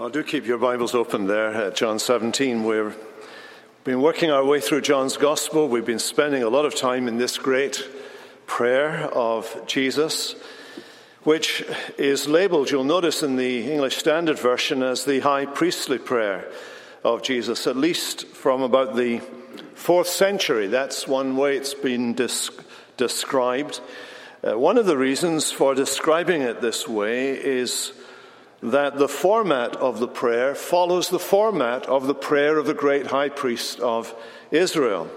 Well, do keep your Bibles open there at John 17. We've been working our way through John's Gospel. We've been spending a lot of time in this great prayer of Jesus, which is labeled, you'll notice in the English Standard Version, as the high priestly prayer of Jesus, at least from about the fourth century. That's one way it's been described. Uh, one of the reasons for describing it this way is that the format of the prayer follows the format of the prayer of the great high priest of Israel.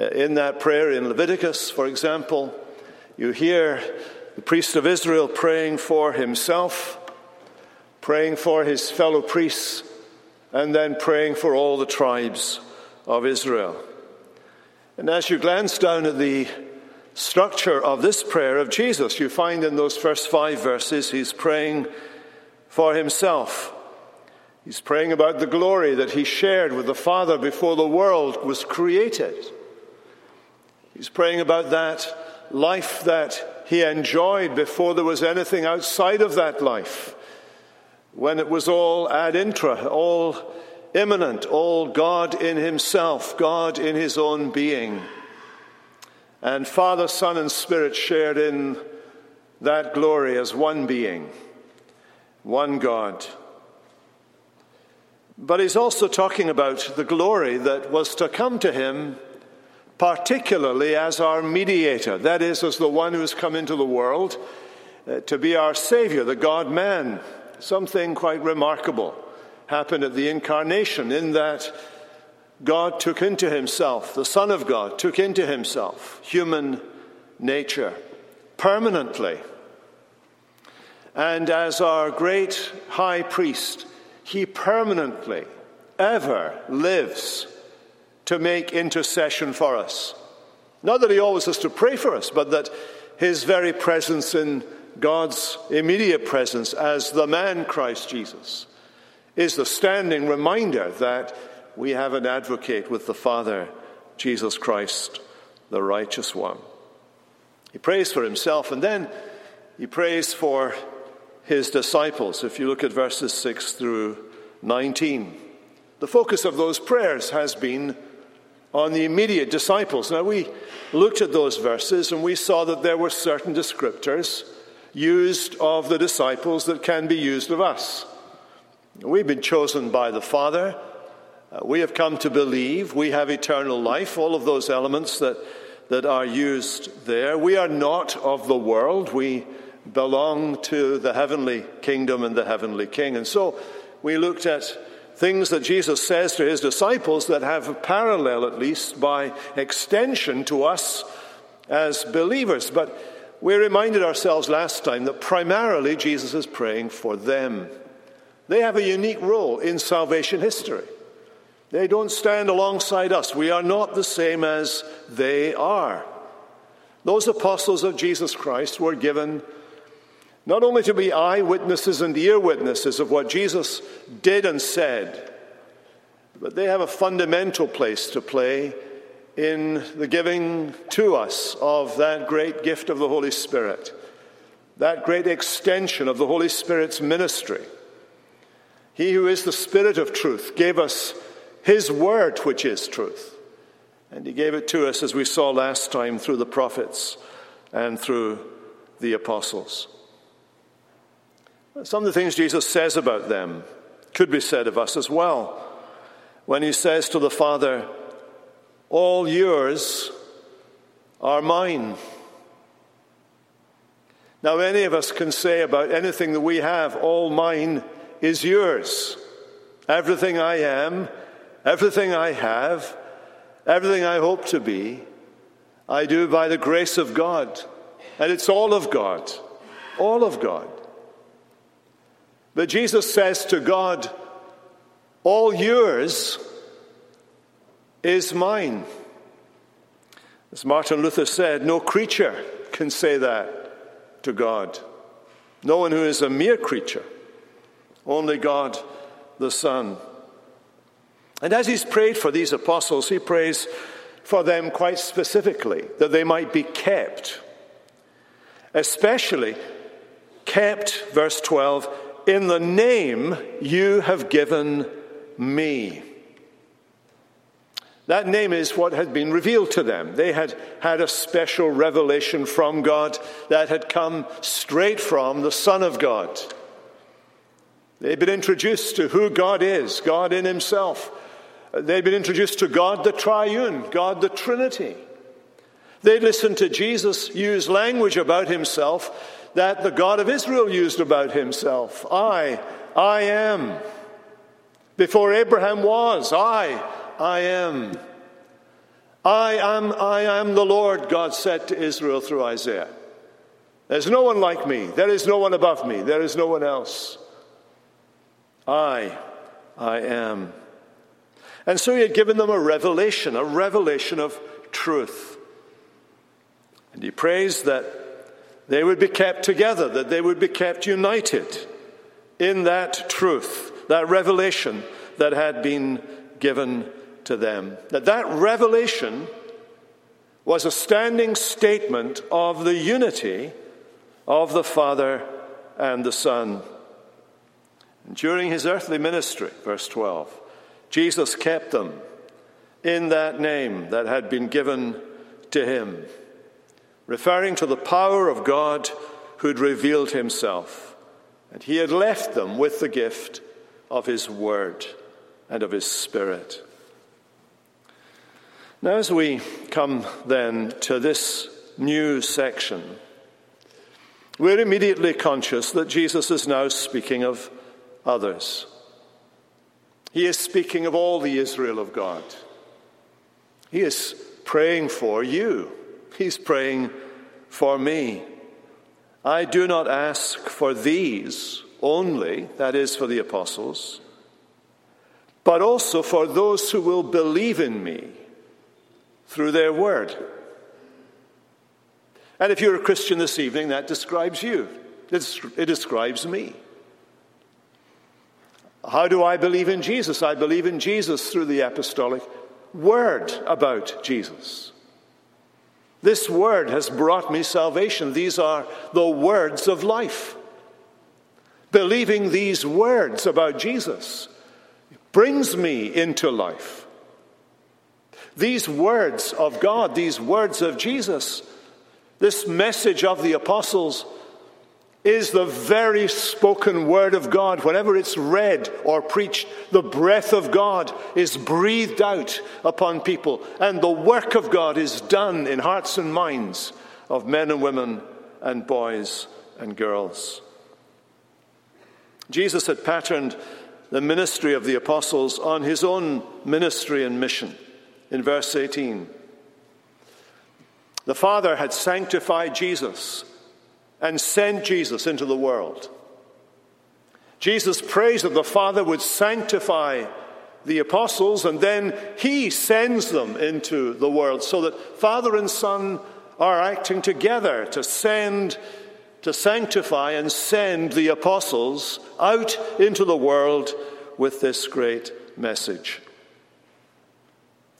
Uh, in that prayer in Leviticus, for example, you hear the priest of Israel praying for himself, praying for his fellow priests, and then praying for all the tribes of Israel. And as you glance down at the structure of this prayer of Jesus, you find in those first five verses he's praying for himself. He's praying about the glory that he shared with the Father before the world was created. He's praying about that life that he enjoyed before there was anything outside of that life, when it was all ad intra, all immanent, all God in himself, God in his own being. And Father, Son, and Spirit shared in that glory as one being one God. But he's also talking about the glory that was to come to him, particularly as our mediator, that is, as the one who has come into the world uh, to be our Savior, the God man. Something quite remarkable happened at the incarnation in that God took into himself, the Son of God took into himself human nature permanently and as our great high priest, he permanently, ever lives to make intercession for us. Not that he always has to pray for us, but that his very presence in God's immediate presence as the man Christ Jesus is the standing reminder that we have an advocate with the Father, Jesus Christ, the righteous one. He prays for himself and then he prays for his disciples, if you look at verses 6 through 19. The focus of those prayers has been on the immediate disciples. Now, we looked at those verses and we saw that there were certain descriptors used of the disciples that can be used of us. We've been chosen by the Father. Uh, we have come to believe. We have eternal life. All of those elements that, that are used there. We are not of the world. We belong to the heavenly kingdom and the heavenly king. And so we looked at things that Jesus says to his disciples that have a parallel, at least by extension, to us as believers. But we reminded ourselves last time that primarily Jesus is praying for them. They have a unique role in salvation history. They don't stand alongside us. We are not the same as they are. Those apostles of Jesus Christ were given not only to be eyewitnesses and ear witnesses of what Jesus did and said, but they have a fundamental place to play in the giving to us of that great gift of the Holy Spirit, that great extension of the Holy Spirit's ministry. He who is the Spirit of truth gave us His word, which is truth. And He gave it to us, as we saw last time, through the prophets and through the apostles. Some of the things Jesus says about them could be said of us as well. When he says to the Father, All yours are mine. Now, any of us can say about anything that we have, All mine is yours. Everything I am, everything I have, everything I hope to be, I do by the grace of God. And it's all of God. All of God. But Jesus says to God, All yours is mine. As Martin Luther said, no creature can say that to God. No one who is a mere creature, only God the Son. And as he's prayed for these apostles, he prays for them quite specifically that they might be kept. Especially kept, verse 12, in the name you have given me. That name is what had been revealed to them. They had had a special revelation from God that had come straight from the Son of God. They'd been introduced to who God is, God in Himself. They'd been introduced to God the Triune, God the Trinity. They'd listened to Jesus use language about Himself that the God of Israel used about Himself. I, I am. Before Abraham was, I, I am. I am, I am the Lord, God said to Israel through Isaiah. There's no one like me. There is no one above me. There is no one else. I, I am. And so he had given them a revelation, a revelation of truth. And he prays that they would be kept together, that they would be kept united in that truth, that revelation that had been given to them. That that revelation was a standing statement of the unity of the Father and the Son. During his earthly ministry, verse 12, Jesus kept them in that name that had been given to him, referring to the power of God who had revealed himself. And he had left them with the gift of his word and of his spirit. Now, as we come then to this new section, we're immediately conscious that Jesus is now speaking of others. He is speaking of all the Israel of God. He is praying for you. He's praying for me. I do not ask for these only, that is, for the apostles, but also for those who will believe in me through their word. And if you're a Christian this evening, that describes you, it describes me. How do I believe in Jesus? I believe in Jesus through the apostolic word about Jesus. This word has brought me salvation. These are the words of life. Believing these words about Jesus brings me into life. These words of God, these words of Jesus, this message of the apostles is the very spoken word of God. Whenever it's read or preached, the breath of God is breathed out upon people, and the work of God is done in hearts and minds of men and women and boys and girls. Jesus had patterned the ministry of the apostles on his own ministry and mission in verse 18. The Father had sanctified Jesus and sent Jesus into the world. Jesus prays that the Father would sanctify the apostles and then he sends them into the world so that Father and Son are acting together to send, to sanctify and send the apostles out into the world with this great message.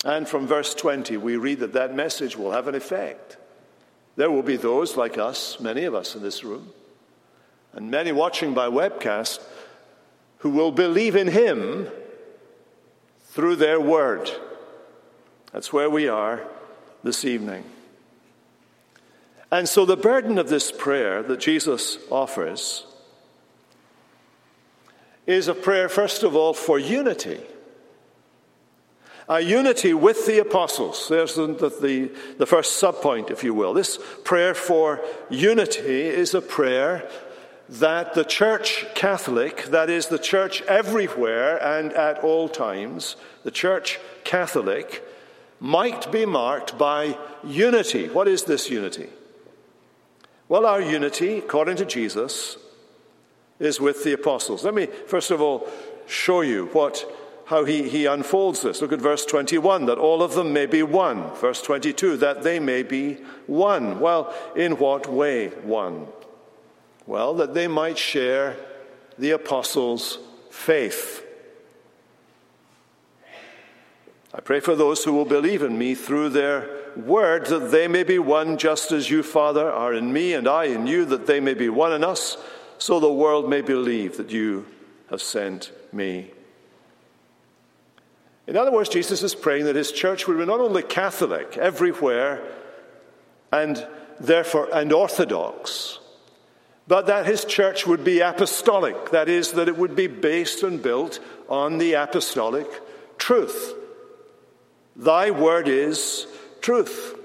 And from verse 20, we read that that message will have an effect. There will be those like us, many of us in this room, and many watching by webcast, who will believe in Him through their word. That's where we are this evening. And so, the burden of this prayer that Jesus offers is a prayer, first of all, for unity a unity with the apostles. There's the, the, the first subpoint, if you will. This prayer for unity is a prayer that the Church Catholic, that is, the Church everywhere and at all times, the Church Catholic, might be marked by unity. What is this unity? Well, our unity, according to Jesus, is with the apostles. Let me, first of all, show you what how he, he unfolds this. Look at verse 21 that all of them may be one. Verse 22 that they may be one. Well, in what way one? Well, that they might share the apostles' faith. I pray for those who will believe in me through their word, that they may be one just as you, Father, are in me and I in you, that they may be one in us so the world may believe that you have sent me. In other words, Jesus is praying that his church would be not only Catholic everywhere and therefore and orthodox, but that his church would be apostolic, that is, that it would be based and built on the apostolic truth. Thy word is truth.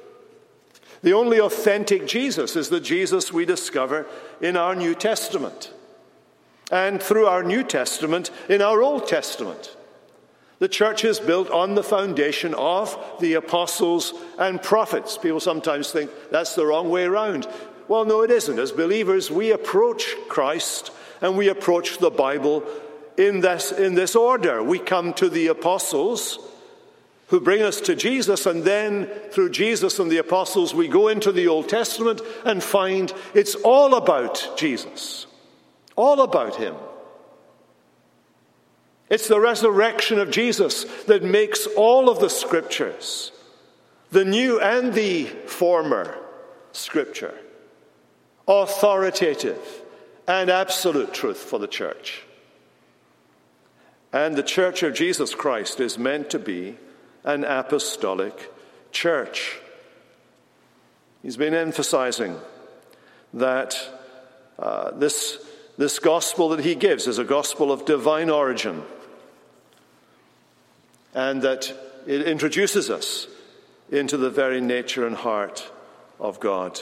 The only authentic Jesus is the Jesus we discover in our New Testament and through our New Testament in our Old Testament. The church is built on the foundation of the apostles and prophets. People sometimes think that's the wrong way around. Well, no, it isn't. As believers, we approach Christ and we approach the Bible in this, in this order. We come to the apostles who bring us to Jesus, and then through Jesus and the apostles, we go into the Old Testament and find it's all about Jesus, all about Him. It's the resurrection of Jesus that makes all of the scriptures, the new and the former scripture, authoritative and absolute truth for the church. And the church of Jesus Christ is meant to be an apostolic church. He's been emphasizing that uh, this, this gospel that he gives is a gospel of divine origin and that it introduces us into the very nature and heart of God.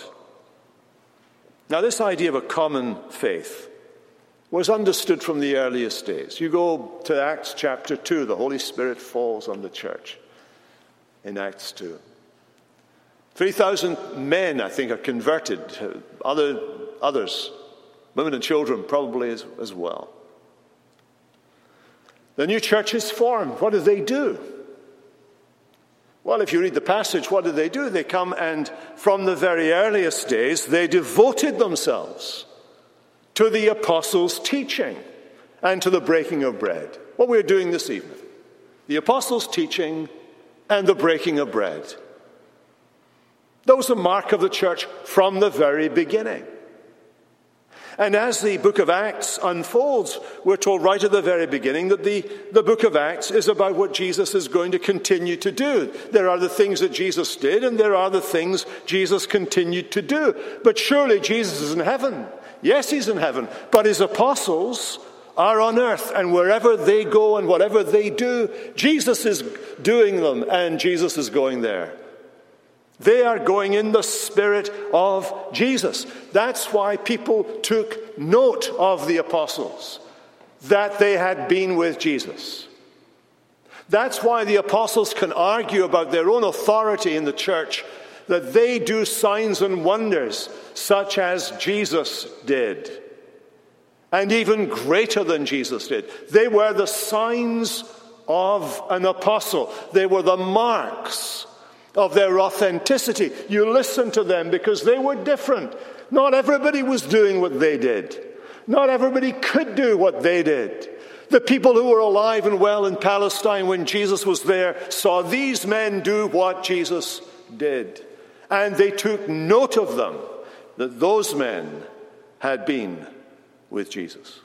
Now, this idea of a common faith was understood from the earliest days. You go to Acts chapter 2, the Holy Spirit falls on the church in Acts 2. 3,000 men, I think, are converted, Other, others, women and children probably as, as well. The new church is formed. What do they do? Well, if you read the passage, what did they do? They come and, from the very earliest days, they devoted themselves to the apostles' teaching and to the breaking of bread. What we're doing this evening the apostles' teaching and the breaking of bread. That was the mark of the church from the very beginning. And as the book of Acts unfolds, we're told right at the very beginning that the, the book of Acts is about what Jesus is going to continue to do. There are the things that Jesus did, and there are the things Jesus continued to do. But surely Jesus is in heaven. Yes, he's in heaven. But his apostles are on earth, and wherever they go and whatever they do, Jesus is doing them, and Jesus is going there. They are going in the spirit of Jesus. That's why people took note of the apostles, that they had been with Jesus. That's why the apostles can argue about their own authority in the church, that they do signs and wonders such as Jesus did, and even greater than Jesus did. They were the signs of an apostle, they were the marks of their authenticity. You listen to them because they were different. Not everybody was doing what they did. Not everybody could do what they did. The people who were alive and well in Palestine when Jesus was there saw these men do what Jesus did. And they took note of them that those men had been with Jesus.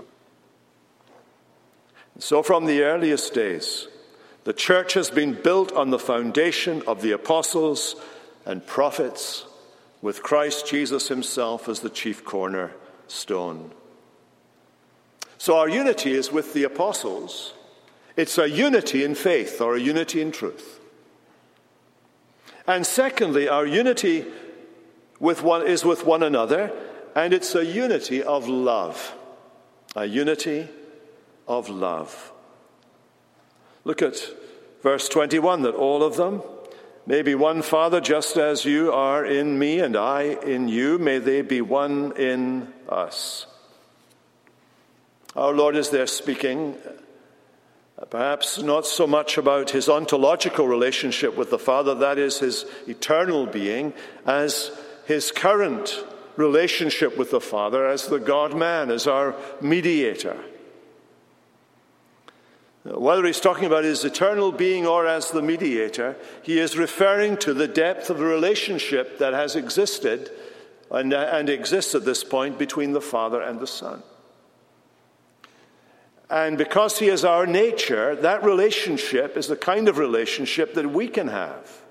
So, from the earliest days, the church has been built on the foundation of the apostles and prophets, with Christ Jesus himself as the chief cornerstone. So our unity is with the apostles. It's a unity in faith or a unity in truth. And secondly, our unity with one, is with one another, and it's a unity of love. A unity of love. Look at verse 21 that all of them may be one Father, just as you are in me and I in you, may they be one in us. Our Lord is there speaking, uh, perhaps not so much about his ontological relationship with the Father, that is his eternal being, as his current relationship with the Father as the God man, as our mediator. Whether he's talking about his eternal being or as the mediator, he is referring to the depth of the relationship that has existed and, uh, and exists at this point between the Father and the Son. And because He is our nature, that relationship is the kind of relationship that we can have.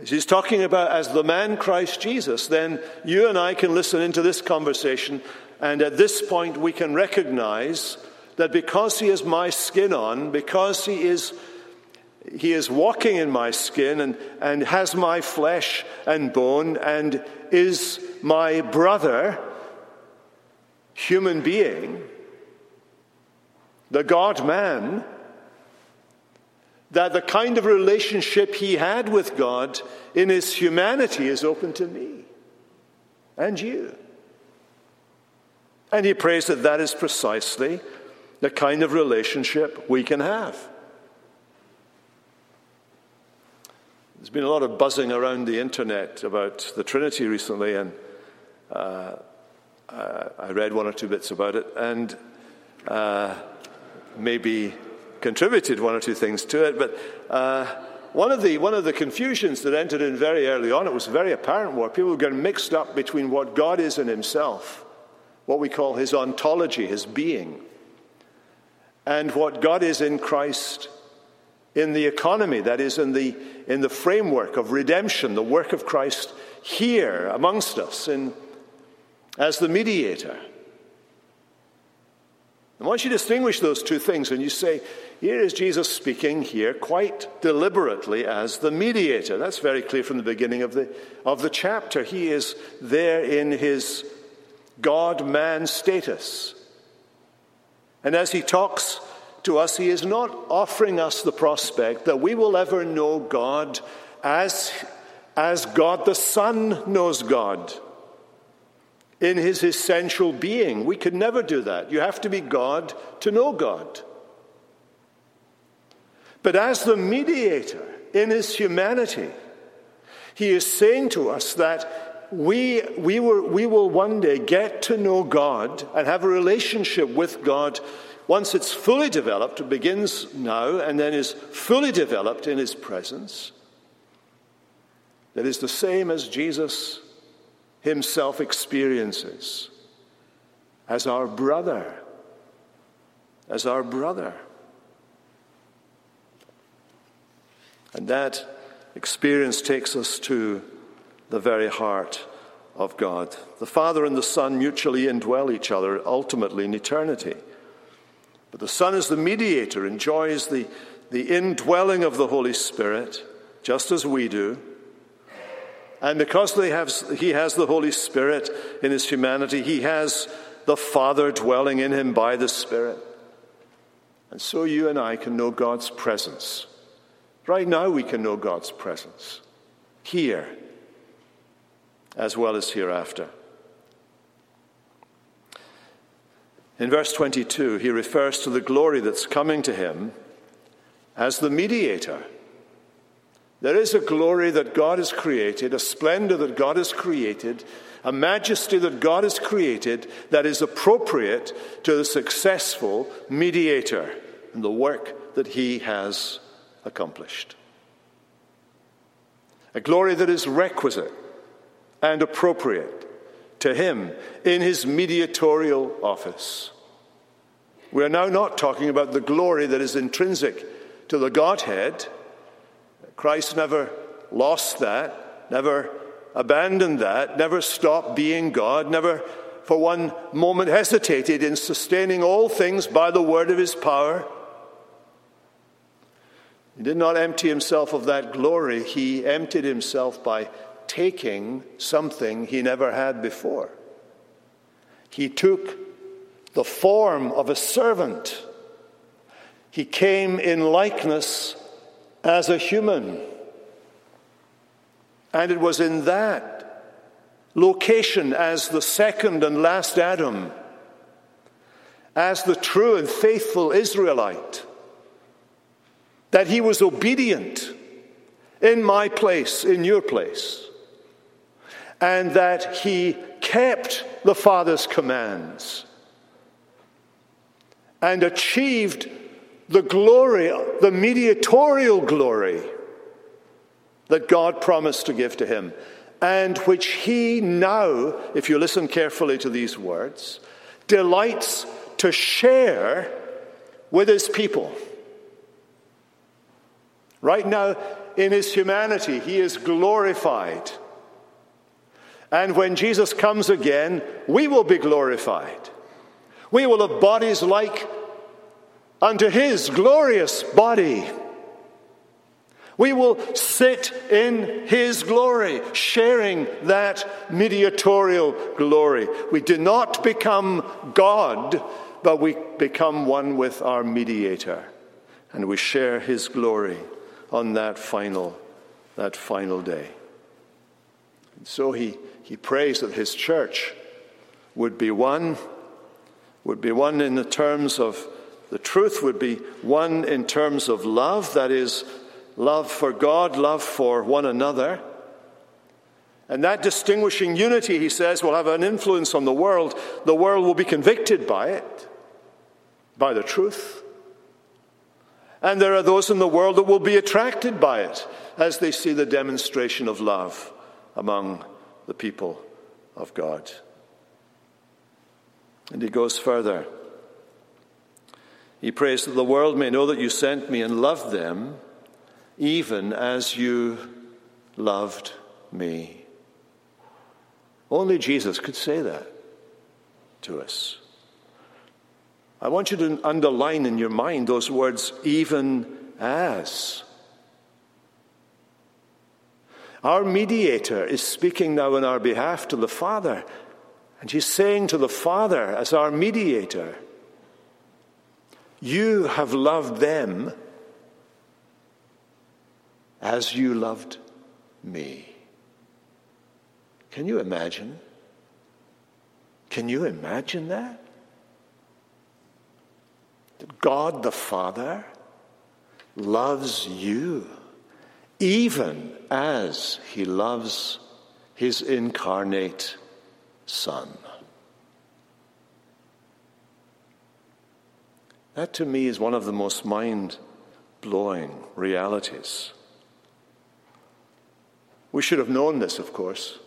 As he's talking about as the man Christ Jesus, then you and I can listen into this conversation, and at this point we can recognize that because he has my skin on, because he is he is walking in my skin and, and has my flesh and bone and is my brother, human being, the God man, that the kind of relationship he had with God in his humanity is open to me and you. And he prays that that is precisely the kind of relationship we can have. There's been a lot of buzzing around the internet about the Trinity recently, and uh, I read one or two bits about it, and uh, maybe contributed one or two things to it. But uh, one, of the, one of the confusions that entered in very early on, it was very apparent where people were getting mixed up between what God is in himself, what we call his ontology, his being, and what God is in Christ in the economy, that is, in the, in the framework of redemption, the work of Christ here amongst us in, as the mediator. And once you distinguish those two things and you say, here is Jesus speaking here quite deliberately as the mediator. That's very clear from the beginning of the, of the chapter. He is there in his God man status. And as he talks to us, he is not offering us the prospect that we will ever know God as, as God the Son knows God in his essential being. We could never do that. You have to be God to know God. But as the mediator in his humanity, he is saying to us that we, we, were, we will one day get to know God and have a relationship with God once it's fully developed, begins now and then is fully developed in his presence. That is the same as Jesus himself experiences as our brother. As our brother. And that experience takes us to the very heart of God. The Father and the Son mutually indwell each other ultimately in eternity. But the Son, is the mediator, enjoys the, the indwelling of the Holy Spirit, just as we do. And because have, he has the Holy Spirit in his humanity, he has the Father dwelling in him by the Spirit. And so you and I can know God's presence Right now, we can know God's presence here as well as hereafter. In verse 22, he refers to the glory that's coming to him as the mediator. There is a glory that God has created, a splendor that God has created, a majesty that God has created that is appropriate to the successful mediator and the work that he has accomplished. A glory that is requisite and appropriate to him in his mediatorial office. We are now not talking about the glory that is intrinsic to the Godhead. Christ never lost that, never abandoned that, never stopped being God, never for one moment hesitated in sustaining all things by the word of his power. He did not empty himself of that glory, he emptied himself by taking something he never had before. He took the form of a servant. He came in likeness as a human. And it was in that location as the second and last Adam, as the true and faithful Israelite that he was obedient in my place, in your place, and that he kept the Father's commands and achieved the glory, the mediatorial glory that God promised to give to him, and which he now, if you listen carefully to these words, delights to share with his people. Right now, in his humanity, he is glorified. And when Jesus comes again, we will be glorified. We will have bodies like unto his glorious body. We will sit in his glory, sharing that mediatorial glory. We do not become God, but we become one with our mediator, and we share his glory on that final, that final day. And so he, he prays that his church would be one, would be one in the terms of the truth, would be one in terms of love, that is, love for God, love for one another. And that distinguishing unity, he says, will have an influence on the world. The world will be convicted by it, by the truth. And there are those in the world that will be attracted by it as they see the demonstration of love among the people of God. And he goes further. He prays that the world may know that you sent me and loved them even as you loved me. Only Jesus could say that to us. I want you to underline in your mind those words, even as. Our mediator is speaking now on our behalf to the Father, and he's saying to the Father, as our mediator, You have loved them as you loved me. Can you imagine? Can you imagine that? That God the Father loves you even as he loves his incarnate Son. That to me is one of the most mind blowing realities we should have known this, of course.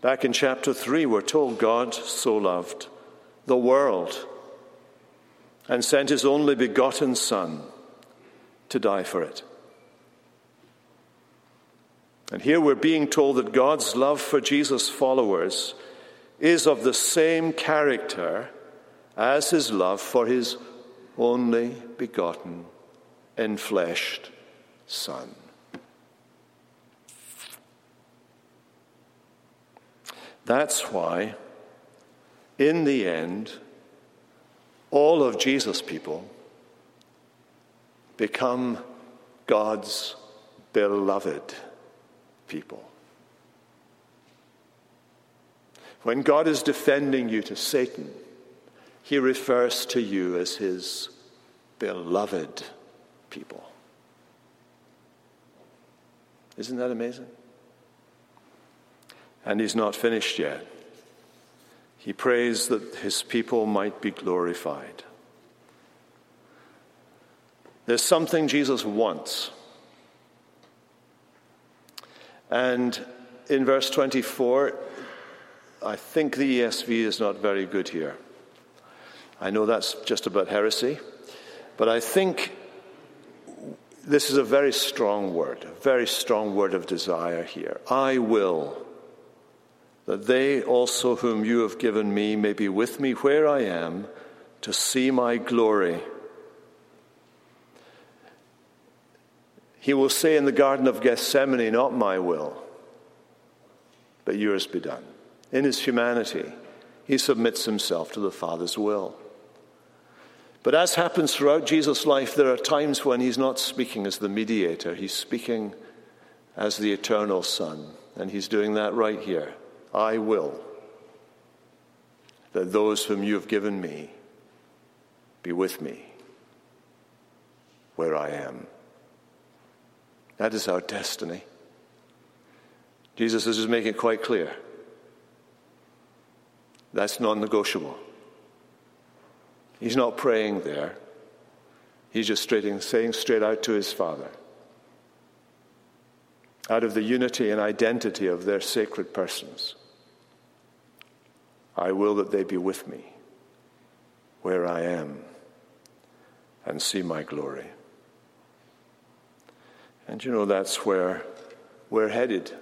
Back in chapter 3, we're told God so loved the world and sent his only begotten Son to die for it. And here we're being told that God's love for Jesus' followers is of the same character as his love for his only begotten, enfleshed Son. That's why, in the end, all of Jesus' people become God's beloved people. When God is defending you to Satan, he refers to you as his beloved people. Isn't that amazing? And he's not finished yet. He prays that his people might be glorified. There's something Jesus wants. And in verse 24, I think the ESV is not very good here. I know that's just about heresy, but I think this is a very strong word, a very strong word of desire here. I will that they also whom you have given me may be with me where I am to see my glory. He will say in the Garden of Gethsemane, Not my will, but yours be done. In his humanity, he submits himself to the Father's will. But as happens throughout Jesus' life, there are times when he's not speaking as the mediator, he's speaking as the eternal Son. And he's doing that right here. I will that those whom you have given me be with me where I am. That is our destiny. Jesus is just making it quite clear. That's non negotiable. He's not praying there. He's just straight saying straight out to his Father, out of the unity and identity of their sacred persons. I will that they be with me where I am and see my glory. And you know, that's where we're headed.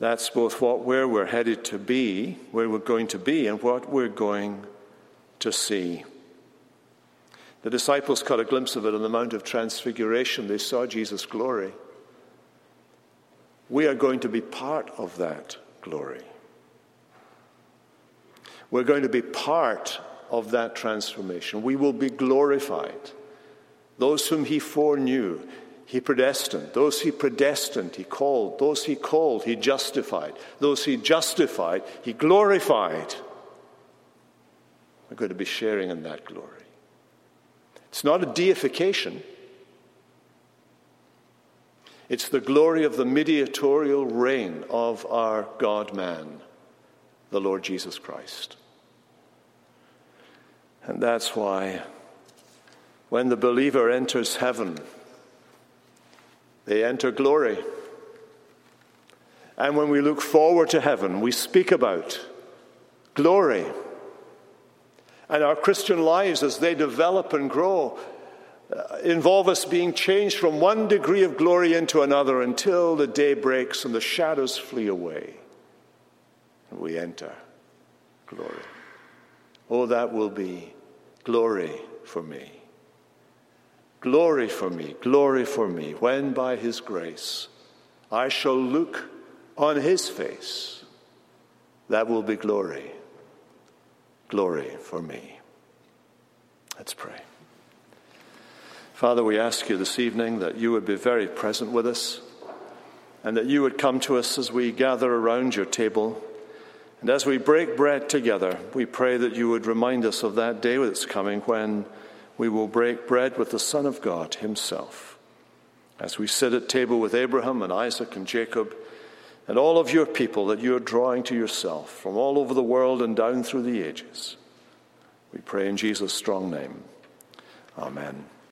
That's both what where we're headed to be, where we're going to be, and what we're going to see. The disciples caught a glimpse of it on the Mount of Transfiguration. They saw Jesus' glory. We are going to be part of that glory. We're going to be part of that transformation. We will be glorified. Those whom he foreknew, he predestined. Those he predestined, he called. Those he called, he justified. Those he justified, he glorified. We're going to be sharing in that glory. It's not a deification. It's the glory of the mediatorial reign of our God man, the Lord Jesus Christ. And that's why when the believer enters heaven, they enter glory. And when we look forward to heaven, we speak about glory. And our Christian lives, as they develop and grow, uh, involve us being changed from one degree of glory into another until the day breaks and the shadows flee away. And we enter glory. Oh, that will be glory for me. Glory for me, glory for me, when by His grace I shall look on His face. That will be glory. Glory for me. Let's pray. Father, we ask you this evening that you would be very present with us and that you would come to us as we gather around your table. And as we break bread together, we pray that you would remind us of that day that's coming when we will break bread with the Son of God Himself. As we sit at table with Abraham and Isaac and Jacob and all of your people that you are drawing to yourself from all over the world and down through the ages. We pray in Jesus' strong name. Amen.